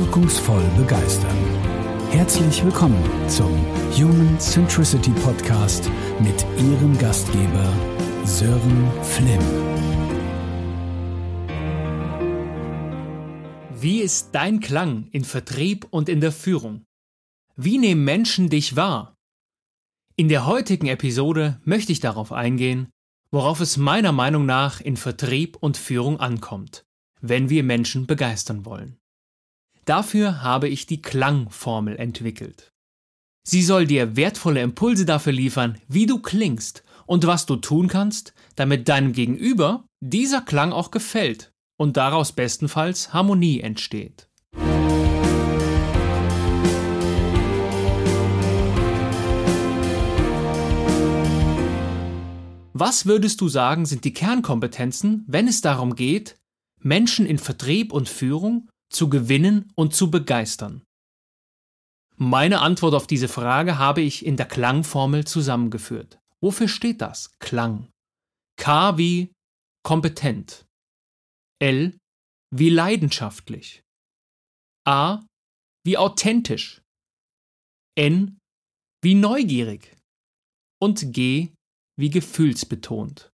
wirkungsvoll begeistern. Herzlich willkommen zum Human Centricity Podcast mit Ihrem Gastgeber Sören Flimm. Wie ist dein Klang in Vertrieb und in der Führung? Wie nehmen Menschen dich wahr? In der heutigen Episode möchte ich darauf eingehen, worauf es meiner Meinung nach in Vertrieb und Führung ankommt, wenn wir Menschen begeistern wollen. Dafür habe ich die Klangformel entwickelt. Sie soll dir wertvolle Impulse dafür liefern, wie du klingst und was du tun kannst, damit deinem Gegenüber dieser Klang auch gefällt und daraus bestenfalls Harmonie entsteht. Was würdest du sagen, sind die Kernkompetenzen, wenn es darum geht, Menschen in Vertrieb und Führung zu gewinnen und zu begeistern? Meine Antwort auf diese Frage habe ich in der Klangformel zusammengeführt. Wofür steht das? Klang. K wie kompetent. L wie leidenschaftlich. A wie authentisch. N wie neugierig. Und G wie gefühlsbetont.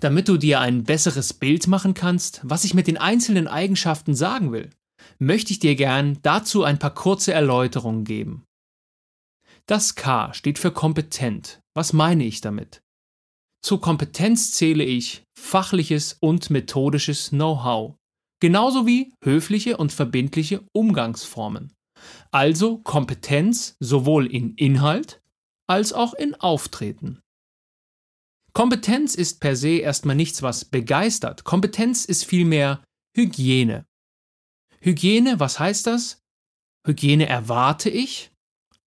Damit du dir ein besseres Bild machen kannst, was ich mit den einzelnen Eigenschaften sagen will, möchte ich dir gern dazu ein paar kurze Erläuterungen geben. Das K steht für kompetent. Was meine ich damit? Zur Kompetenz zähle ich fachliches und methodisches Know-how, genauso wie höfliche und verbindliche Umgangsformen. Also Kompetenz sowohl in Inhalt als auch in Auftreten. Kompetenz ist per se erstmal nichts, was begeistert. Kompetenz ist vielmehr Hygiene. Hygiene, was heißt das? Hygiene erwarte ich,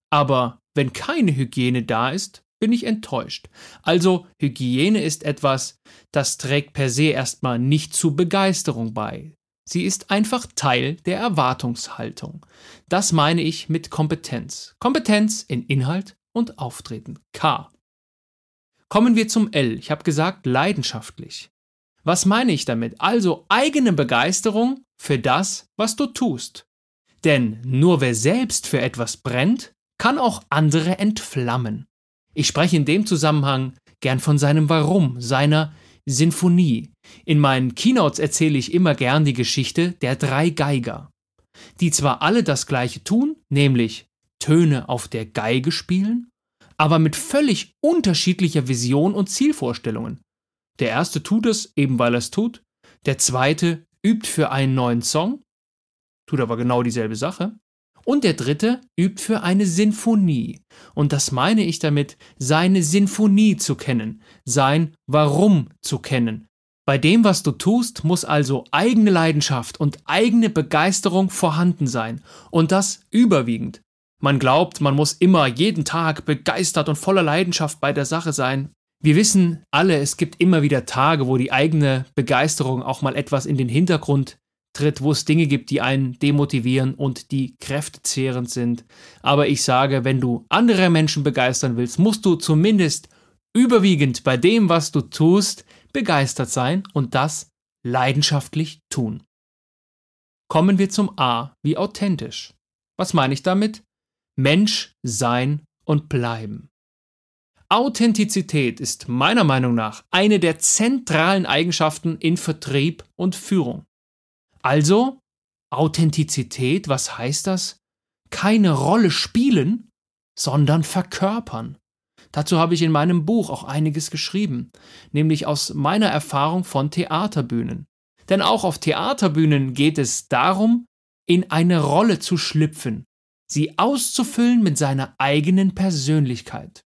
aber wenn keine Hygiene da ist, bin ich enttäuscht. Also Hygiene ist etwas, das trägt per se erstmal nicht zu Begeisterung bei. Sie ist einfach Teil der Erwartungshaltung. Das meine ich mit Kompetenz. Kompetenz in Inhalt und Auftreten. K. Kommen wir zum L. Ich habe gesagt leidenschaftlich. Was meine ich damit? Also eigene Begeisterung für das, was du tust. Denn nur wer selbst für etwas brennt, kann auch andere entflammen. Ich spreche in dem Zusammenhang gern von seinem Warum, seiner Sinfonie. In meinen Keynotes erzähle ich immer gern die Geschichte der drei Geiger, die zwar alle das gleiche tun, nämlich Töne auf der Geige spielen, aber mit völlig unterschiedlicher Vision und Zielvorstellungen. Der erste tut es, eben weil er es tut, der zweite übt für einen neuen Song, tut aber genau dieselbe Sache, und der dritte übt für eine Sinfonie. Und das meine ich damit, seine Sinfonie zu kennen, sein Warum zu kennen. Bei dem, was du tust, muss also eigene Leidenschaft und eigene Begeisterung vorhanden sein. Und das überwiegend. Man glaubt, man muss immer jeden Tag begeistert und voller Leidenschaft bei der Sache sein. Wir wissen alle, es gibt immer wieder Tage, wo die eigene Begeisterung auch mal etwas in den Hintergrund tritt, wo es Dinge gibt, die einen demotivieren und die kräftezehrend sind. Aber ich sage, wenn du andere Menschen begeistern willst, musst du zumindest überwiegend bei dem, was du tust, begeistert sein und das leidenschaftlich tun. Kommen wir zum A wie authentisch. Was meine ich damit? Mensch sein und bleiben. Authentizität ist meiner Meinung nach eine der zentralen Eigenschaften in Vertrieb und Führung. Also, Authentizität, was heißt das? Keine Rolle spielen, sondern verkörpern. Dazu habe ich in meinem Buch auch einiges geschrieben, nämlich aus meiner Erfahrung von Theaterbühnen. Denn auch auf Theaterbühnen geht es darum, in eine Rolle zu schlüpfen, sie auszufüllen mit seiner eigenen Persönlichkeit.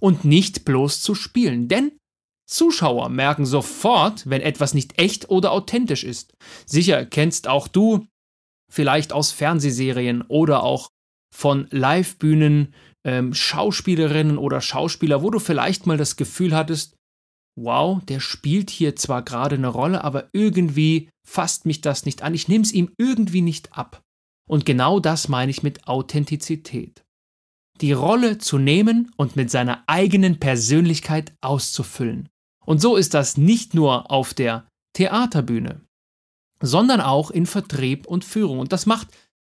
Und nicht bloß zu spielen, denn Zuschauer merken sofort, wenn etwas nicht echt oder authentisch ist. Sicher kennst auch du, vielleicht aus Fernsehserien oder auch von Livebühnen, ähm, Schauspielerinnen oder Schauspieler, wo du vielleicht mal das Gefühl hattest, wow, der spielt hier zwar gerade eine Rolle, aber irgendwie fasst mich das nicht an, ich nehme es ihm irgendwie nicht ab. Und genau das meine ich mit Authentizität. Die Rolle zu nehmen und mit seiner eigenen Persönlichkeit auszufüllen. Und so ist das nicht nur auf der Theaterbühne. sondern auch in Vertrieb und Führung. Und das macht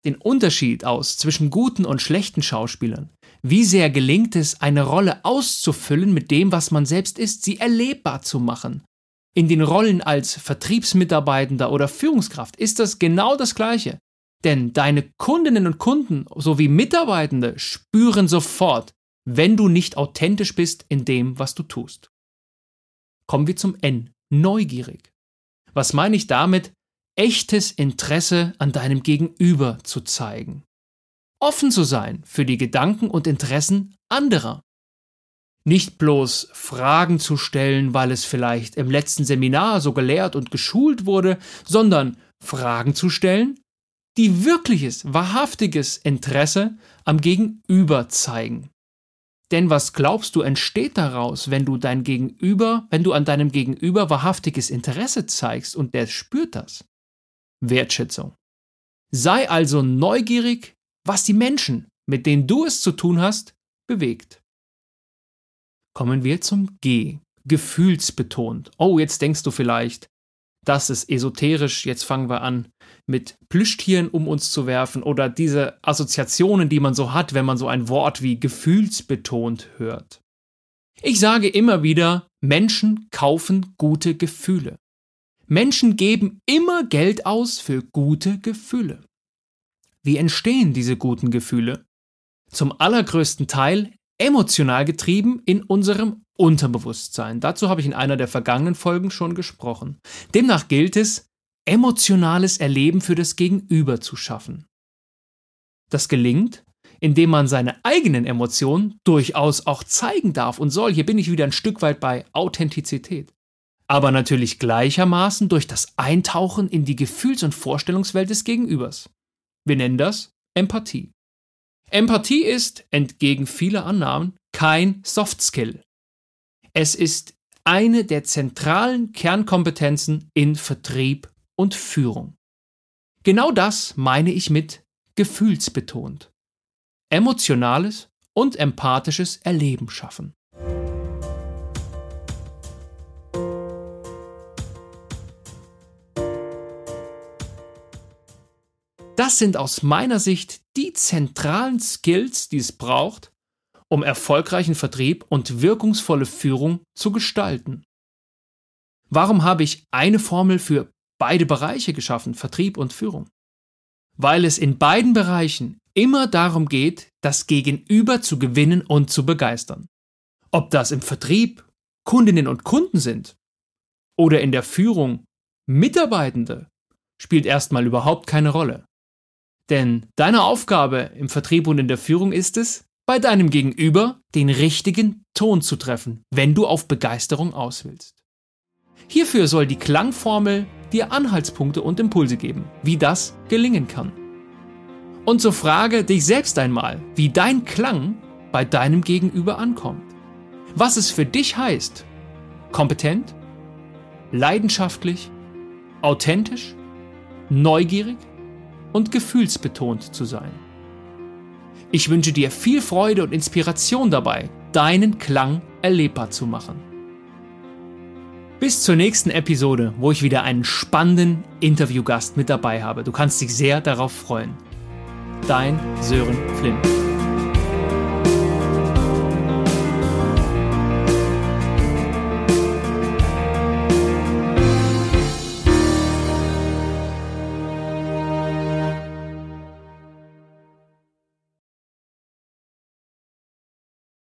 den Unterschied aus zwischen guten und schlechten Schauspielern. Wie sehr gelingt es, eine Rolle auszufüllen mit dem, was man selbst ist, sie erlebbar zu machen. In den Rollen als Vertriebsmitarbeitender oder Führungskraft ist das genau das Gleiche. Denn deine Kundinnen und Kunden sowie Mitarbeitende spüren sofort, wenn du nicht authentisch bist in dem, was du tust. Kommen wir zum N. Neugierig. Was meine ich damit? Echtes Interesse an deinem Gegenüber zu zeigen. Offen zu sein für die Gedanken und Interessen anderer. Nicht bloß Fragen zu stellen, weil es vielleicht im letzten Seminar so gelehrt und geschult wurde, sondern Fragen zu stellen, die wirkliches, wahrhaftiges Interesse am Gegenüber zeigen. Denn was glaubst du entsteht daraus, wenn du dein Gegenüber, wenn du an deinem Gegenüber wahrhaftiges Interesse zeigst und der spürt das? Wertschätzung. Sei also neugierig, was die Menschen, mit denen du es zu tun hast, bewegt. Kommen wir zum G. Gefühlsbetont. Oh, jetzt denkst du vielleicht, das ist esoterisch, jetzt fangen wir an, mit Plüschtieren um uns zu werfen oder diese Assoziationen, die man so hat, wenn man so ein Wort wie gefühlsbetont hört. Ich sage immer wieder, Menschen kaufen gute Gefühle. Menschen geben immer Geld aus für gute Gefühle. Wie entstehen diese guten Gefühle? Zum allergrößten Teil emotional getrieben in unserem Unterbewusstsein. Dazu habe ich in einer der vergangenen Folgen schon gesprochen. Demnach gilt es, emotionales Erleben für das Gegenüber zu schaffen. Das gelingt, indem man seine eigenen Emotionen durchaus auch zeigen darf und soll. Hier bin ich wieder ein Stück weit bei Authentizität. Aber natürlich gleichermaßen durch das Eintauchen in die Gefühls- und Vorstellungswelt des Gegenübers. Wir nennen das Empathie. Empathie ist, entgegen vieler Annahmen, kein Soft Skill. Es ist eine der zentralen Kernkompetenzen in Vertrieb und Führung. Genau das meine ich mit gefühlsbetont. Emotionales und empathisches Erleben schaffen. Das sind aus meiner Sicht die zentralen Skills, die es braucht, um erfolgreichen Vertrieb und wirkungsvolle Führung zu gestalten. Warum habe ich eine Formel für beide Bereiche geschaffen, Vertrieb und Führung? Weil es in beiden Bereichen immer darum geht, das Gegenüber zu gewinnen und zu begeistern. Ob das im Vertrieb Kundinnen und Kunden sind oder in der Führung Mitarbeitende, spielt erstmal überhaupt keine Rolle. Denn deine Aufgabe im Vertrieb und in der Führung ist es, bei deinem Gegenüber den richtigen Ton zu treffen, wenn du auf Begeisterung aus willst. Hierfür soll die Klangformel dir Anhaltspunkte und Impulse geben, wie das gelingen kann. Und so frage dich selbst einmal, wie dein Klang bei deinem Gegenüber ankommt. Was es für dich heißt, kompetent, leidenschaftlich, authentisch, neugierig, und gefühlsbetont zu sein. Ich wünsche dir viel Freude und Inspiration dabei, deinen Klang erlebbar zu machen. Bis zur nächsten Episode, wo ich wieder einen spannenden Interviewgast mit dabei habe. Du kannst dich sehr darauf freuen. Dein Sören Flint.